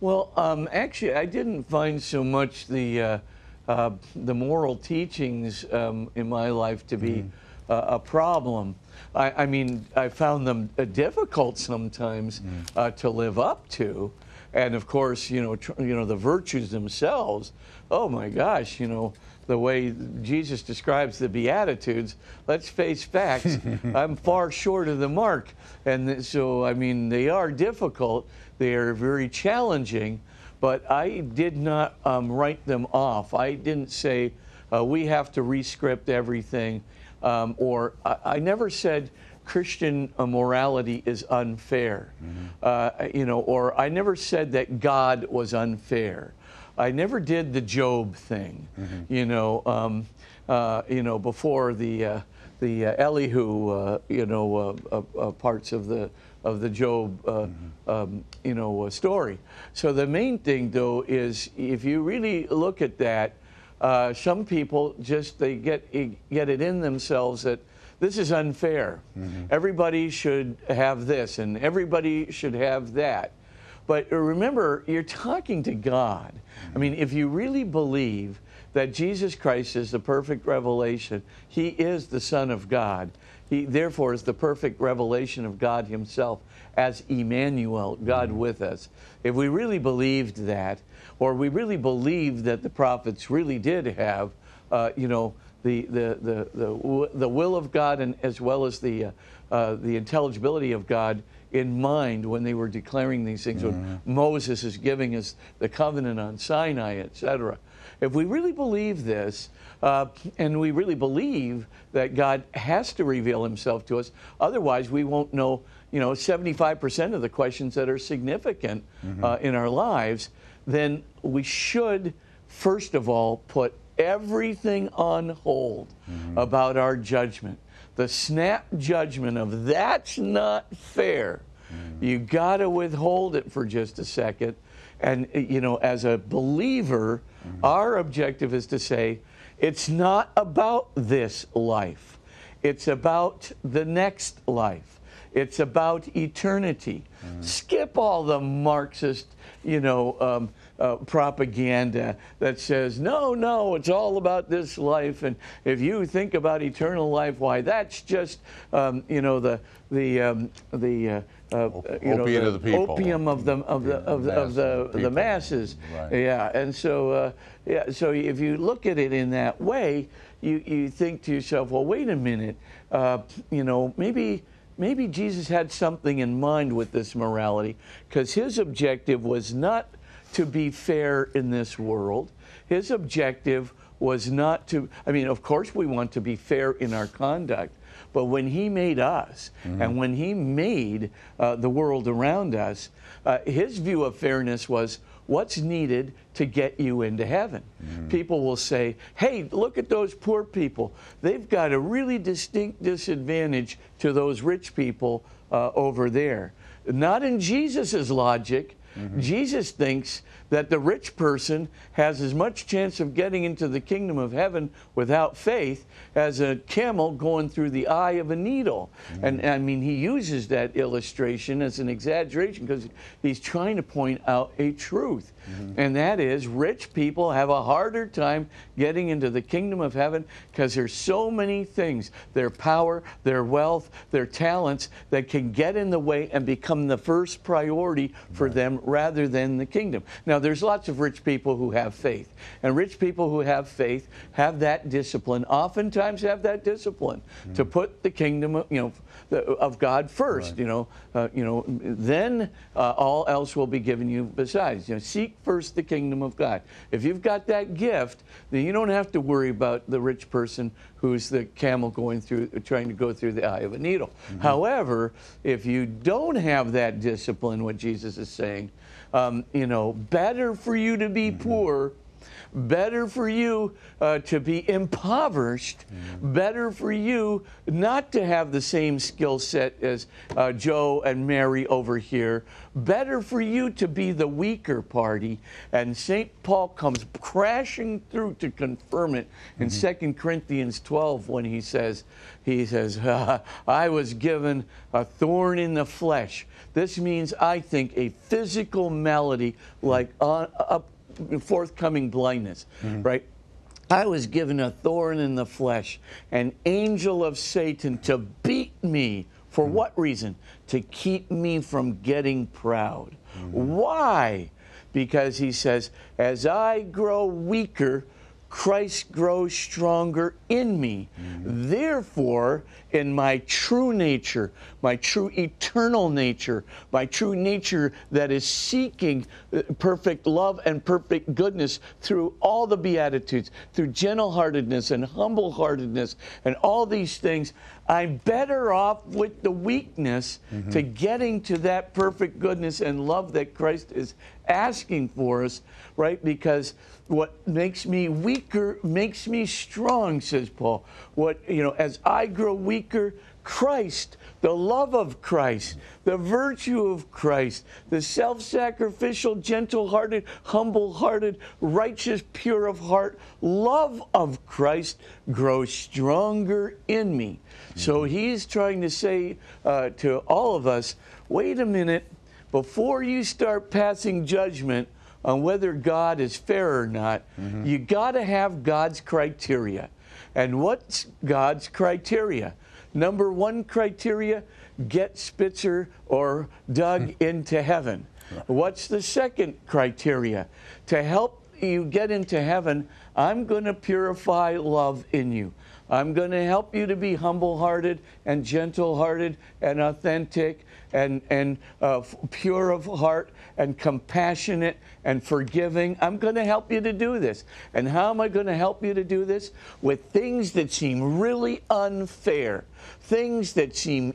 Well, um, actually, I didn't find so much the uh, uh, the moral teachings um, in my life to be uh, a problem. I, I mean, I found them uh, difficult sometimes uh, to live up to, and of course, you know, tr- you know, the virtues themselves. Oh my gosh, you know, the way Jesus describes the Beatitudes. Let's face facts. [laughs] I'm far short of the mark, and so I mean, they are difficult. They are very challenging, but I did not um, write them off. I didn't say uh, we have to rescript everything, um, or I, I never said Christian uh, morality is unfair. Uh, you know, or I never said that God was unfair. I never did the Job thing. You know, um, uh, you know before the uh, the uh, Elihu, uh, you know, uh, uh, uh, parts of the of the Job, uh, um, you know, uh, story. So the main thing, though, is if you really look at that, uh, some people just they get get it in themselves that this is unfair. Everybody should have this, and everybody should have that. But remember, you're talking to God. I mean, if you really believe that Jesus Christ is the perfect revelation, He is the Son of God. He therefore is the perfect revelation of God Himself as Emmanuel, God with us. If we really believed that, or we really believed that the prophets really did have, uh, you know, the, the, the, the, the will of God and as well as the, uh, uh, the intelligibility of God in mind when they were declaring these things, when Moses is giving us the covenant on Sinai, etc. If we really believe this, uh, and we really believe that God has to reveal himself to us, otherwise we won't know, you know, 75% of the questions that are significant uh, in our lives, then we should, first of all, put everything on hold about our judgment. The snap judgment of that's not fair. You got to withhold it for just a second. And, uh, you know, as a believer, our objective is to say, it's not about this life, it's about the next life. It's about eternity. Skip all the Marxist, you know, um, uh, propaganda that says no, no, it's all about this life, and if you think about eternal life, why that's just, um, you know, the the um, the uh, uh, you know, the people. opium of the of the of the, of the, the masses. Right. Yeah, and so uh, yeah, so if you look at it in that way, you you think to yourself, well, wait a minute, uh, you know, maybe maybe Jesus had something in mind with this morality, because his objective was not to be fair in this world. His objective was not to, I mean, of course, we want to be fair in our conduct, but when He made us and when He made uh, the world around us, uh, His view of fairness was what's needed to get you into heaven. People will say, hey, look at those poor people. They've got a really distinct disadvantage to those rich people uh, over there. Not in Jesus' logic. Jesus thinks that the rich person has as much chance of getting into the kingdom of heaven without faith as a camel going through the eye of a needle. And mm. I mean, he uses that illustration as an exaggeration because he's trying to point out a truth. Mm-hmm. And that is, rich people have a harder time getting into the kingdom of heaven because there's so many things their power, their wealth, their talents that can get in the way and become the first priority for them rather than the kingdom. Now, there's lots of rich people who have faith, and rich people who have faith have that discipline, oftentimes have that discipline to put the kingdom of, you know, the, of God first, you know, uh, you know, then uh, all else will be given you besides. You know, seek first the kingdom of God. If you've got that gift, then you don't have to worry about the rich person who's the camel going through, trying to go through the eye of a needle. However, if you don't have that discipline, what Jesus is saying, um, you know, better for you to be poor better for you uh, to be impoverished, better for you not to have the same skill set as uh, Joe and Mary over here, better for you to be the weaker party. And St. Paul comes crashing through to confirm it in 2 Corinthians 12 when he says, he says, [laughs] I was given a thorn in the flesh. This means, I think, a physical malady like on, up forthcoming blindness, right? I was given a thorn in the flesh, an angel of Satan to beat me. For mm. what reason? To keep me from getting proud. Mm. Why? Because he says, as I grow weaker, Christ grows stronger in me. Therefore, in my true nature, my true eternal nature, my true nature that is seeking uh, perfect love and perfect goodness through all the Beatitudes, through gentle heartedness and humble heartedness, and all these things, I'm better off with the weakness to getting to that perfect goodness and love that Christ is asking for us, right? Because what makes me weaker makes me strong, says Paul. What, you know, as I grow weaker, Christ, the love of Christ, the virtue of Christ, the self sacrificial, gentle hearted, humble hearted, righteous, pure of heart love of Christ grows stronger in me. So he's trying to say uh, to all of us wait a minute, before you start passing judgment on whether God is fair or not, mm-hmm. you got to have God's criteria. And what's God's criteria? Number one criteria get Spitzer or Doug [laughs] into heaven. What's the second criteria? To help you get into heaven, I'm going to purify love in you. I'm going to help you to be humble hearted and gentle hearted and authentic and, and uh, pure of heart and compassionate and forgiving. I'm going to help you to do this. And how am I going to help you to do this? With things that seem really unfair, things that seem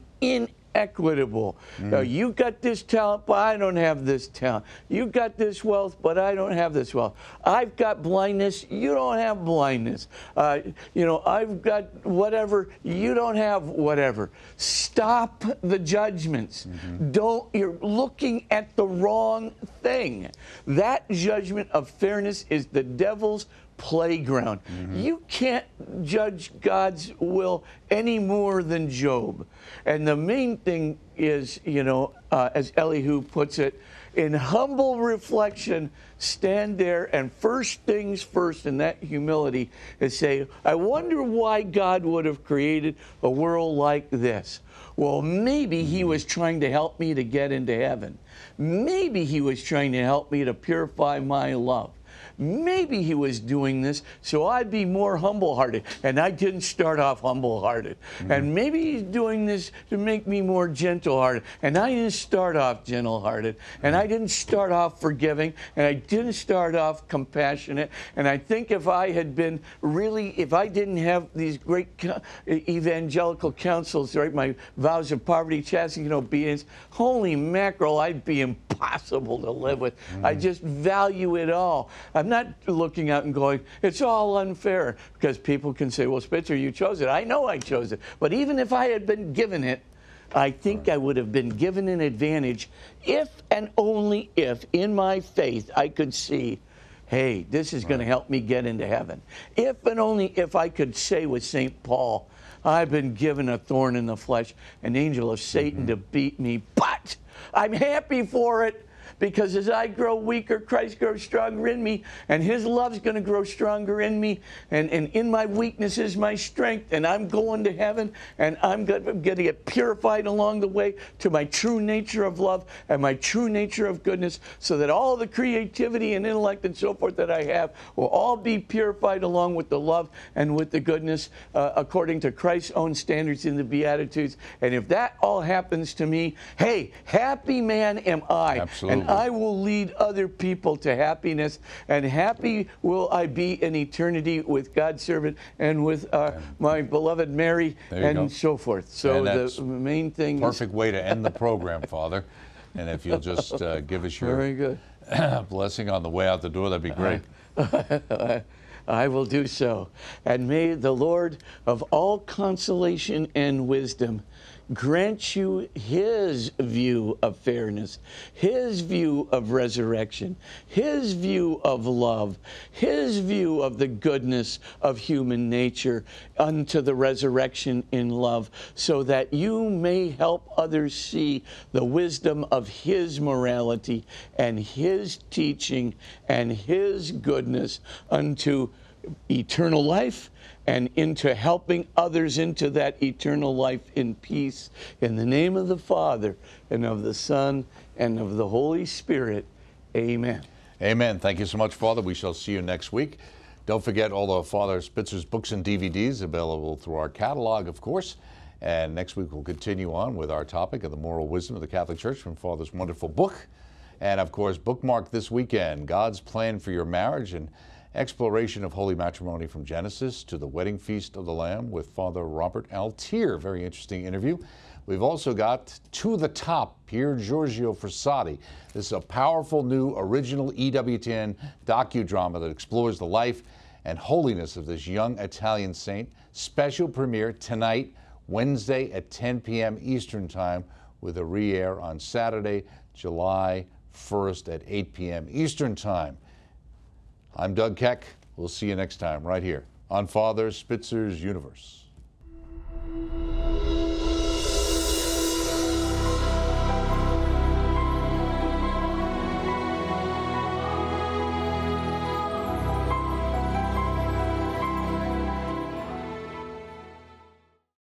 inequitable. Uh, you got this talent, but I don't have this talent. You got this wealth, but I don't have this wealth. I've got blindness, you don't have blindness. Uh, you know, I've got whatever, you don't have whatever. Stop the judgments. Don't, you're looking at the wrong thing. That judgment of fairness is the devil's playground. You can't judge God's will any more than Job. And the main thing is, you know, uh, as Elihu puts it, in humble reflection, stand there and first things first in that humility is say, I wonder why God would have created a world like this. Well, maybe He was trying to help me to get into heaven. Maybe He was trying to help me to purify my love. Maybe he was doing this so I'd be more humble hearted. And I didn't start off humble hearted. Mm-hmm. And maybe he's doing this to make me more gentle hearted. And I didn't start off gentle hearted. And I didn't start off forgiving. And I didn't start off compassionate. And I think if I had been really, if I didn't have these great evangelical counsels, right, my vows of poverty, chastity, and obedience, holy mackerel, I'd be impossible to live with. I mm-hmm. just value it all. I'm not looking out and going, it's all unfair, because people can say, well, Spitzer, you chose it. I know I chose it. But even if I had been given it, I think I would have been given an advantage if and only if, in my faith, I could see, hey, this is going to help me get into heaven. If and only if I could say with St. Paul, I've been given a thorn in the flesh, an angel of Satan mm-hmm. to beat me, but I'm happy for it because as I grow weaker, Christ grows stronger in me, and His love's going to grow stronger in me, and, and in my weakness is my strength, and I'm going to heaven, and I'm going to get purified along the way to my true nature of love and my true nature of goodness, so that all the creativity and intellect and so forth that I have will all be purified along with the love and with the goodness uh, according to Christ's own standards in the Beatitudes. And if that all happens to me, hey, happy man am I. Absolutely. And I will lead other people to happiness, and happy will I be in eternity with God's servant and with uh, my beloved Mary and go. so forth. So the main thing is Perfect way to end the program, Father. And if you'll just uh, give us is very your good. [clears throat] blessing on the way out the door, that'd be great. [laughs] I will do so. And may the Lord of all consolation and wisdom grant you his view of fairness, his view of resurrection, his view of love, his view of the goodness of human nature unto the resurrection in love, so that you may help others see the wisdom of his morality and his teaching and his goodness unto eternal life and into helping others into that eternal life in peace. In the name of the Father, and of the Son, and of the Holy Spirit. Amen. Amen. Thank you so much, Father. We shall see you next week. Don't forget all of Father Spitzer's books and DVDs available through our catalog, of course. And next week we'll continue on with our topic of the moral wisdom of the Catholic Church from Father's wonderful book. And of course, bookmark this weekend God's plan for your marriage and exploration of holy matrimony from Genesis to the wedding feast of the Lamb with Father Robert Altier. Very interesting interview. We've also got To the Top, Pier Giorgio Frassati. This is a powerful new original EWTN docudrama that explores the life and holiness of this young Italian saint. Special premiere tonight, Wednesday at 10 p.m. Eastern Time, with a re air on Saturday, July 1st at 8 p.m. Eastern Time. I'm Doug Keck. We'll see you next time right here on Father Spitzer's Universe.